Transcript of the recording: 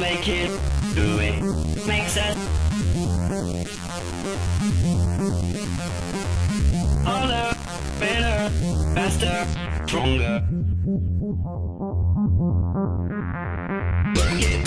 Make it, do it, make sense. Harder, better, faster, stronger. Work it.